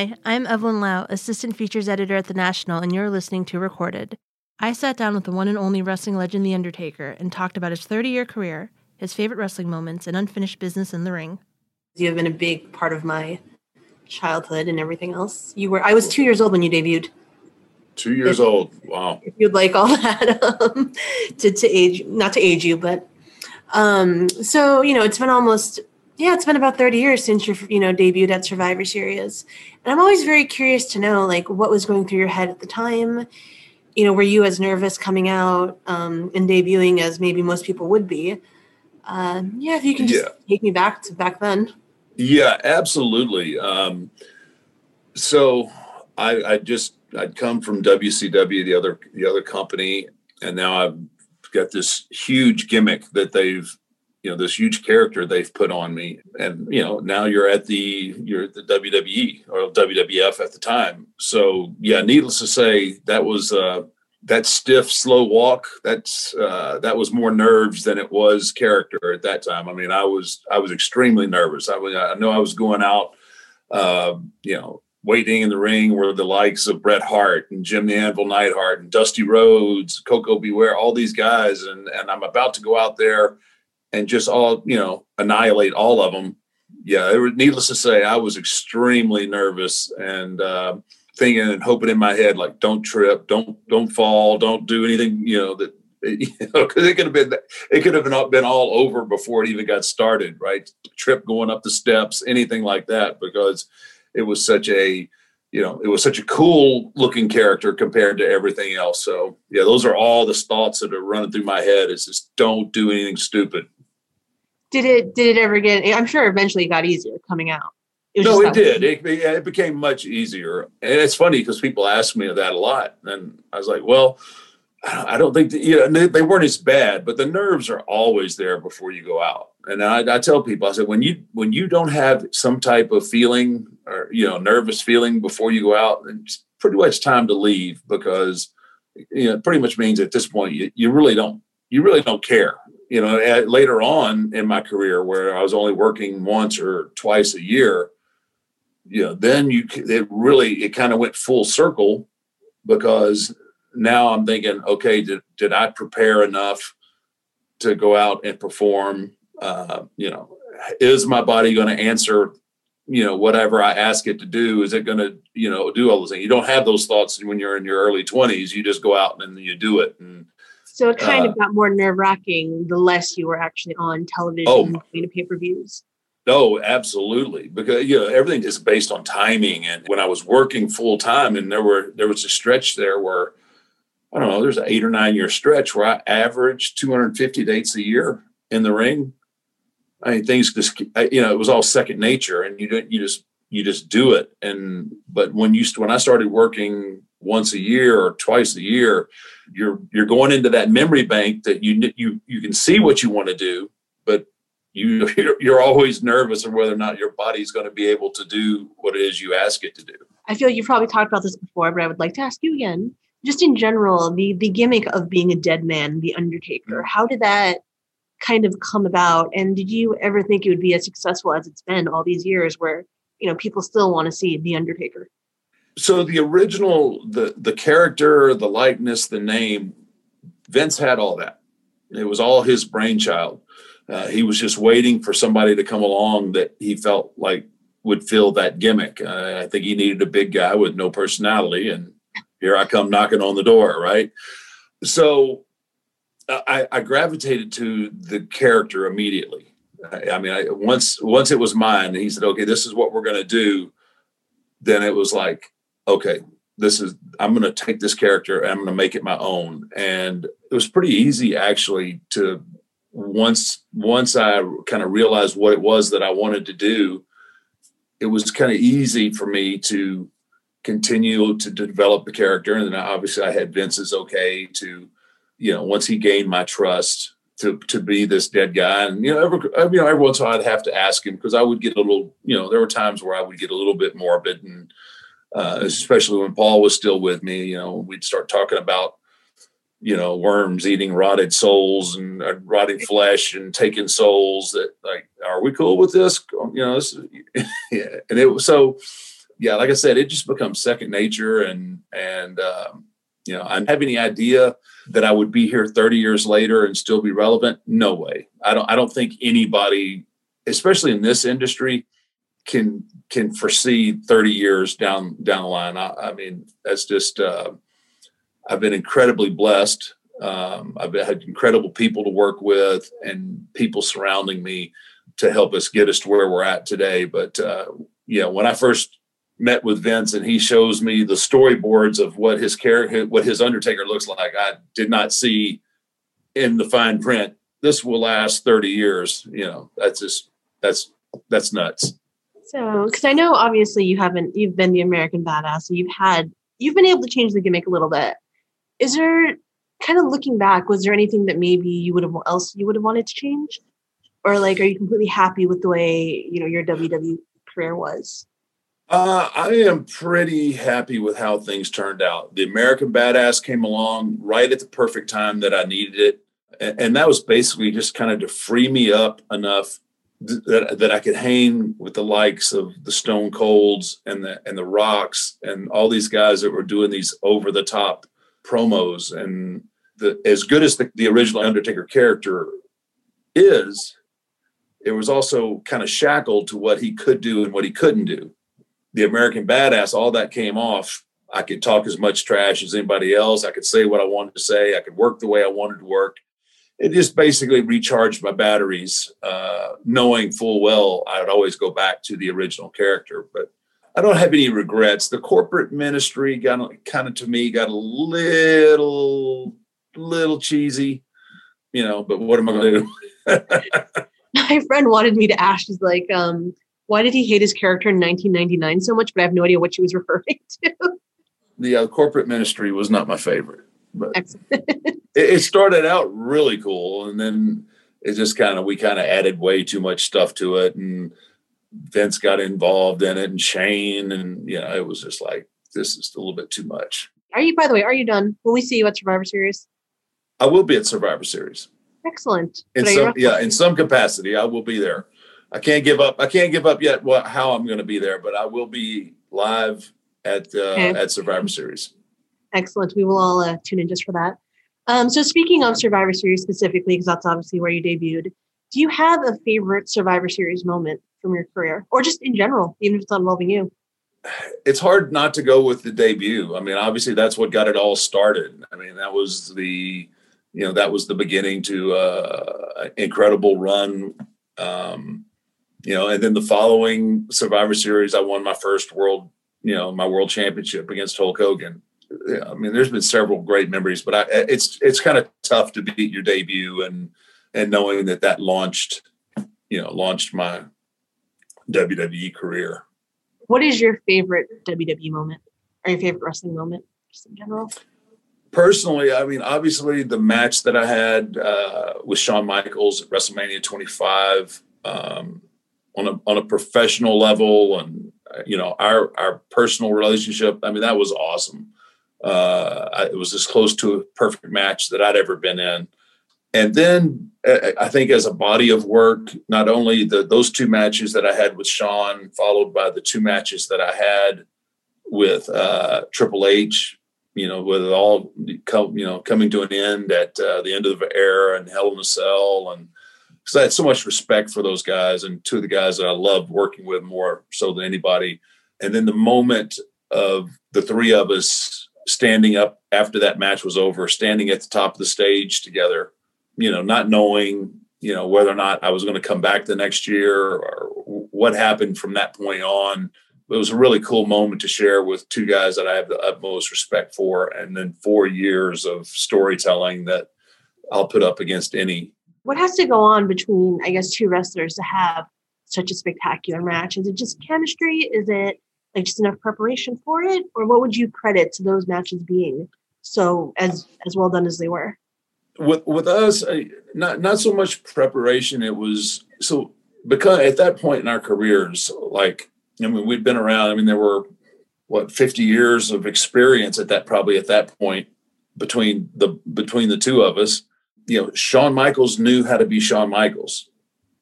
Hi, I'm Evelyn Lau, Assistant Features Editor at The National, and you're listening to Recorded. I sat down with the one and only wrestling legend The Undertaker and talked about his 30 year career, his favorite wrestling moments, and unfinished business in the ring. You have been a big part of my childhood and everything else. You were I was two years old when you debuted. Two years If- old. Wow. If you'd like all that um, to to age, not to age you, but um, so you know, it's been almost yeah, it's been about thirty years since you you know debuted at Survivor Series, and I'm always very curious to know like what was going through your head at the time. You know, were you as nervous coming out um, and debuting as maybe most people would be? Um, yeah, if you can just Yeah. take me back to back then. Yeah, absolutely. Um, so I, I just I'd come from WCW, the other the other company, and now I've got this huge gimmick that they've you know this huge character they've put on me, and you know now you're at the you're at the WWE or WWF at the time. So yeah, needless to say, that was. Uh, that stiff, slow walk. That's uh, that was more nerves than it was character at that time. I mean, I was I was extremely nervous. I was I know I was going out, uh, you know, waiting in the ring were the likes of Bret Hart and Jim the Anvil Neidhart and Dusty Rhodes, Koko B. Ware, all these guys, and and I'm about to go out there and just all you know annihilate all of them. Yeah, it was, needless to say, I was extremely nervous and. Uh, thinking and hoping in my head like don't trip don't don't fall don't do anything you know that you know because it could have been it could have been, been all over before it even got started right trip going up the steps anything like that because it was such a you know it was such a cool looking character compared to everything else so yeah those are all the thoughts that are running through my head is just don't do anything stupid Did it did it ever get? I'm sure eventually it got easier coming out. was no, it did. It, it became much easier, and it's funny because people ask me that a lot, and I was like, "Well, I don't think that, you know they, they weren't as bad, but the nerves are always there before you go out." And I, I tell people, I said, when you when you don't have some type of feeling or you know nervous feeling before you go out, it's pretty much time to leave because you know it pretty much means at this point you, you really don't you really don't care. You know, at, later on in my career where I was only working once or twice a year, you know, then you it really it kind of went full circle because now I'm thinking, okay, did did I prepare enough to go out and perform? Uh, you know, is my body going to answer? You know, whatever I ask it to do, is it going to, you know, do all those things? You don't have those thoughts when you're in your early 20s. You just go out and you do it. And So it kind Uh, of got more nerve wracking the less you were actually on television Oh, and my- pay per views. Oh, absolutely. Because you know everything is based on timing. And when I was working full time, and there were there was a stretch there where I don't know, there's an eight or nine year stretch where I averaged 250 dates a year in the ring. I mean, things just you know it was all second nature, and you don't you just you just do it. And but when you when I started working once a year or twice a year, you're you're going into that memory bank that you you you can see what you want to do, but you you're, always nervous of whether or not your body's going to be able to do what it is you ask it to do. I feel you've probably talked about this before, but I would like to ask you again. Just in general, the the gimmick of being a dead man, the Undertaker. Mm-hmm. How did that kind of come about? And did you ever think it would be as successful as it's been all these years, where you know people still want to see the Undertaker? So the original, the the character, the likeness, the name, Vince had all that. It was all his brainchild. Uh, he was just waiting for somebody to come along that he felt like would fill that gimmick. Uh, I think he needed a big guy with no personality, and here I come knocking on the door, right? So uh, I, I gravitated to the character immediately. I, I mean, I, once once it was mine, he said, "Okay, this is what we're going to do." Then it was like, "Okay, this is I'm going to take this character and I'm going to make it my own." And it was pretty easy actually to once once I kind of realized what it was that I wanted to do. It was kind of easy for me to continue to develop the character, and then obviously I had Vince's okay to, you know, once he gained my trust to to be this dead guy, and you know, every you know, every once in a while I'd have to ask him because I would get a little, you know, there were times where I would get a little bit morbid, and uh, especially when Paul was still with me, you know, we'd start talking about you know worms eating rotted souls and uh, rotting flesh and taking souls that like are we cool with this you know this, yeah and it was so yeah, like I said, it just becomes second nature. And, and, um, you know, I have any idea that I would be here 30 years later and still be relevant. No way. I don't, I don't think anybody, especially in this industry, can, can foresee 30 years down, down the line. I, I mean, that's just, uh, I've been incredibly blessed. Um, I've had incredible people to work with and people surrounding me to help us get us to where we're at today. But uh, yeah, when I first met with Vince and he shows me the storyboards of what his character, what his Undertaker looks like, I did not see in the fine print. This will last thirty years. You know, that's just that's that's nuts. So, because I know obviously you haven't, you've been the American Badass, so you've had, you've been able to change the gimmick a little bit. Is there kind of looking back, was there anything that maybe you would have else you would have wanted to change? Or like are you completely happy with the way, you know, your WWE career was? Uh, I am pretty happy with how things turned out. The American Badass came along right at the perfect time that I needed it. And, and that was basically just kind of to free me up enough th- that, that I could hang with the likes of the Stone Colds and the and the Rocks and all these guys that were doing these over the top promos and the, as good as the, the original Undertaker character is, it was also kind of shackled to what he could do and what he couldn't do. The American Badass, all that came off. I could talk as much trash as anybody else. I could say what I wanted to say. I could work the way I wanted to work. It just basically recharged my batteries, uh, knowing full well I would always go back to the original character. But I don't have any regrets. The corporate ministry got kind of to me got a little little cheesy, you know, but what am I going to do? My friend wanted me to ask, she's like, um, why did he hate his character in 1999 so much? But I have no idea what she was referring to. The uh, corporate ministry was not my favorite, but it, it started out really cool. And then it just kind of, we kind of added way too much stuff to it. And Vince got involved in it and Shane. And, you know, it was just like, this is a little bit too much. Are you, by the way, are you done? Will we see you at Survivor Series? I will be at Survivor Series. Excellent. In some, yeah, in some capacity, I will be there. I can't give up. I can't give up yet. What how I'm going to be there, but I will be live at uh, okay. at Survivor Series. Excellent. We will all uh, tune in just for that. Um, so speaking of Survivor Series specifically, because that's obviously where you debuted, do you have a favorite Survivor Series moment from your career, or just in general, even if it's not involving you? It's hard not to go with the debut. I mean, obviously that's what got it all started. I mean, that was the you know that was the beginning to uh, incredible run. Um, you know, and then the following Survivor Series, I won my first world, you know, my world championship against Hulk Hogan. I mean, there's been several great memories, but I, it's it's kind of tough to beat your debut and and knowing that that launched, you know, launched my WWE career. What is your favorite WWE moment or your favorite wrestling moment, just in general? personally, I mean, obviously the match that I had uh, with Shawn Michaels at WrestleMania 25 um, on a on a professional level, and you know our our personal relationship. I mean, that was awesome. Uh, it was as close to a perfect match that I'd ever been in. And then uh, I think as a body of work, not only the those two matches that I had with Shawn, followed by the two matches that I had with uh, Triple H you know, with it all you know, coming to an end at uh, the end of the era and Hell in a Cell, and because I had so much respect for those guys and two of the guys that I loved working with more so than anybody. And then the moment of the three of us standing up after that match was over, standing at the top of the stage together, you know, not knowing, you know, whether or not I was going to come back the next year or what happened from that point on it was a really cool moment to share with two guys that I have the utmost respect for, and then four years of storytelling that I'll put up against any. What has to go on between, I guess, two wrestlers to have such a spectacular match? Is it just chemistry? Is it like just enough preparation for it, or what would you credit to those matches being so as as well done as they were? With with us, uh, not not so much preparation. It was so because at that point in our careers, like I mean, we'd been around. I mean, there were what 50 years of experience at that probably at that point between the between the two of us. You know, Shawn Michaels knew how to be Shawn Michaels,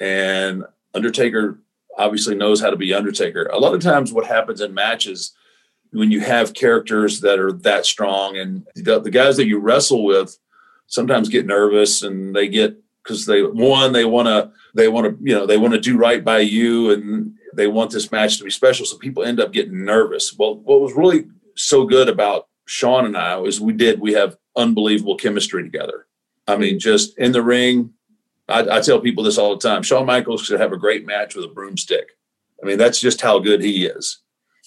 and Undertaker obviously knows how to be Undertaker. A lot of times, what happens in matches when you have characters that are that strong, and the, the guys that you wrestle with sometimes get nervous and they get because they one they want to they want to you know they want to do right by you and they want this match to be special. So people end up getting nervous. Well what was really so good about Shawn and i was we did we have unbelievable chemistry together. I mean just in the ring I, I tell people this all the time. Shawn michaels should have a great match with a broomstick. I mean that's just how good he is.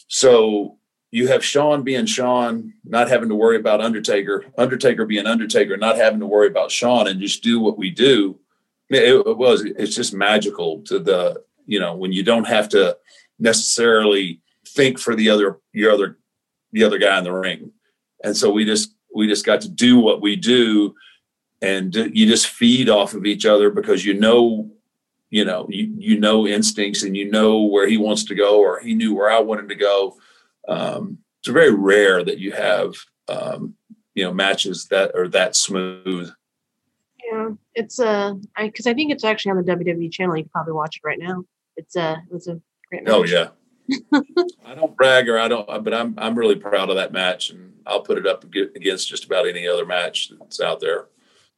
So you have Shawn being Shawn, not having to worry about Undertaker, Undertaker being Undertaker, not having to worry about Shawn, and just do what we do. It, it, was it's just magical to the you know when you don't have to necessarily think for the other your other the other guy in the ring, and so we just we just got to do what we do, and you just feed off of each other because you know you know you you know instincts and you know where he wants to go or he knew where I wanted to go um, it's very rare that you have um, you know matches that are that smooth. Yeah, it's a uh, because I, I, think it's actually on the WWE channel. You can probably watch it right now. It's a uh, it's a great match. Oh yeah. I don't brag or I don't, but I'm I'm really proud of that match, and I'll put it up against just about any other match that's out there.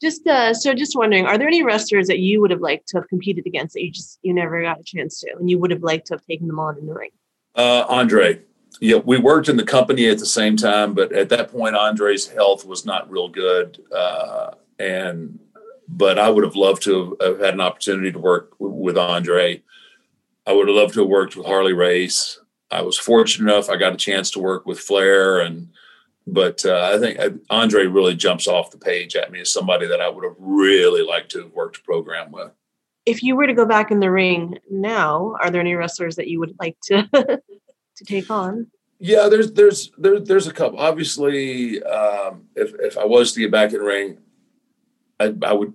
Just uh, so, just wondering, are there any wrestlers that you would have liked to have competed against that you just you never got a chance to, and you would have liked to have taken them on in the ring? Uh, Andre, yeah, we worked in the company at the same time, but at that point, Andre's health was not real good, uh, and but I would have loved to have had an opportunity to work with Andre. I would have loved to have worked with Harley Race. I was fortunate enough; I got a chance to work with Flair, and but uh, I think uh, Andre really jumps off the page at me as somebody that I would have really liked to have worked a program with. If you were to go back in the ring now, are there any wrestlers that you would like to to take on? Yeah, there's there's there, there's a couple. Obviously, um, if if I was to get back in the ring, I, I would,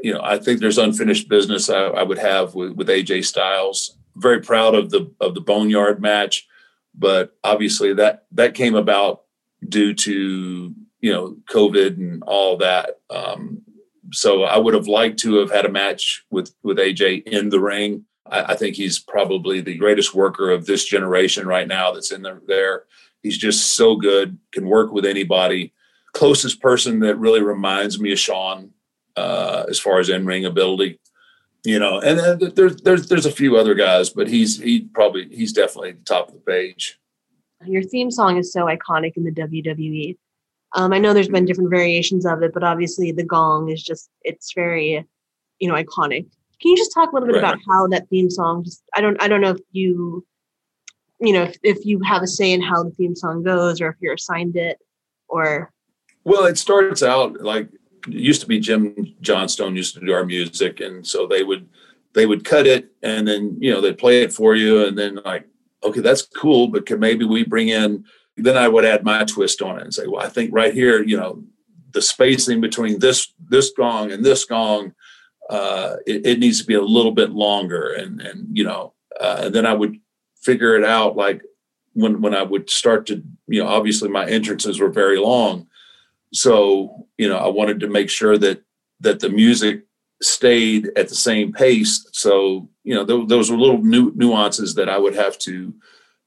you know, I think there's unfinished business I, I would have with, with AJ Styles. Very proud of the of the Boneyard match, but obviously that that came about due to you know COVID and all that. Um, so I would have liked to have had a match with with AJ in the ring. I, I, think he's probably the greatest worker of this generation right now that's in the, there. He's just so good, can work with anybody. Closest person that really reminds me of Shawn uh, as far as in ring ability. You know, and then there's there's there's a few other guys, but he's he probably he's definitely the top of the page. Your theme song is so iconic in the WWE. Um, I know there's been different variations of it, but obviously the gong is just it's very, you know, iconic. Can you just talk a little bit right. about how that theme song? Just I don't I don't know if you you know if, if you have a say in how the theme song goes or if you're assigned it or well it starts out like it used to be Jim Johnston used to do our music and so they would they would cut it and then you know they'd play it for you and then like okay that's cool but could maybe we bring in then i would add my twist on it and say well i think right here you know the spacing between this this gong and this gong uh, it, it, needs to be a little bit longer. And, and you know, uh, then I would figure it out like when, when I would start to, you know, obviously my entrances were very long. So, you know, I wanted to make sure that, that the music stayed at the same pace. So, you know, th- those were little nu- nuances that I would have to,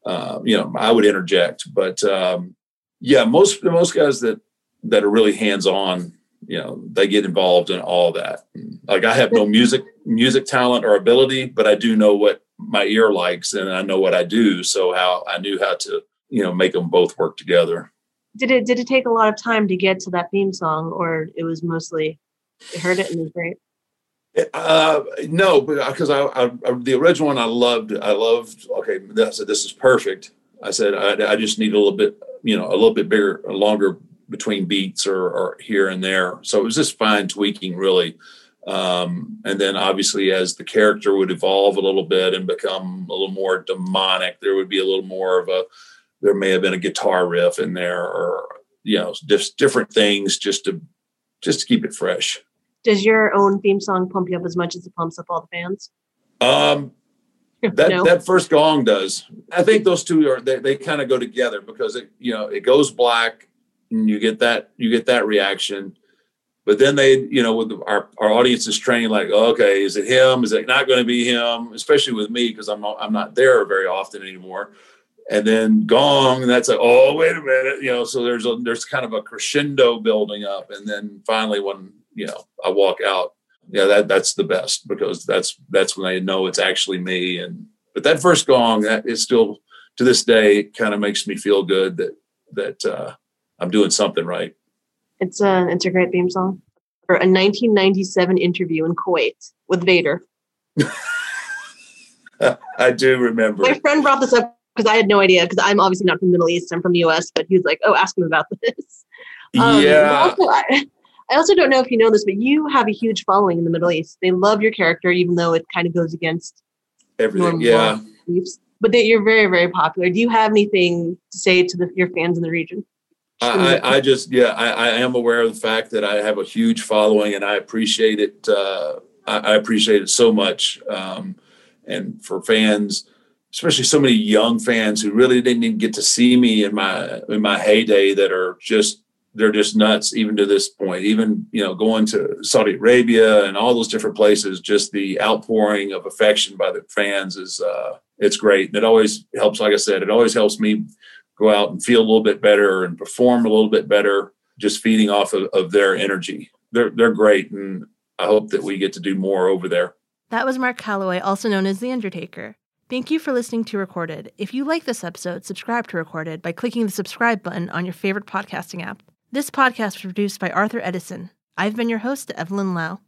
uh, you know, I would interject. But um, yeah, most most guys that that are really hands on you know they get involved in all that like i have no music music talent or ability but i do know what my ear likes and i know what i do so how i knew how to you know make them both work together did it did it take a lot of time to get to that theme song or it was mostly you heard it and it was great uh, no, because I, I, I, the original one I loved. I loved. Okay, I said this is perfect. I said I, I just need a little bit, you know, a little bit bigger, longer between beats or, or here and there. So it was just fine tweaking, really. Um, and then obviously, as the character would evolve a little bit and become a little more demonic, there would be a little more of a. There may have been a guitar riff in there, or you know, just different things, just to just to keep it fresh. Does your own theme song pump you up as much as it pumps up all the fans? Um, that no. that first gong does. I think those two are they, they kind of go together because it you know it goes black and you get that you get that reaction But then they, you know, with our, our audience is trained like, okay, is it him? Is it not going to be him? Especially with me because I'm I'm not there very often anymore. And then gong, and that's like, oh, wait a minute, you know. So there's a there's kind of a crescendo building up, and then finally when you know I walk out, yeah, that that's the best because that's that's when I know it's actually me. And but that first gong, that is still to this day kind of makes me feel good that that uh, I'm doing something right. It's a it's a great theme song. For a 1997 interview in Kuwait with Vader. I do remember. My friend brought this up because I had no idea because I'm obviously not from the Middle East. I'm from the U.S. But he was like, "Oh, ask him about this." Um, yeah. Also, I, I also don't know if you know this, but you have a huge following in the Middle East. They love your character, even though it kind of goes against everything. Yeah. Beliefs. But they, you're very, very popular. Do you have anything to say to the, your fans in the region? I, I, just, yeah, I, I, am aware of the fact that I have a huge following, and I appreciate it. Uh, I, I, appreciate it so much. Um, and for fans, especially so many young fans who really didn't even get to see me in my in my heyday, that are just they're just nuts even to this point. Even you know going to saudi arabia and all those different places just the outpouring of affection by the fans is uh it's great. And it always helps like i said it always helps me go out and feel a little bit better and perform a little bit better just feeding off of, of their energy. They're they're great and i hope that we get to do more over there. That was mark calaway also known as the undertaker Thank you for listening to Recorded. If you like this episode, subscribe to Recorded by clicking the subscribe button on your favorite podcasting app. This podcast was produced by Arthur Edison. I've been your host, Evelyn Lau.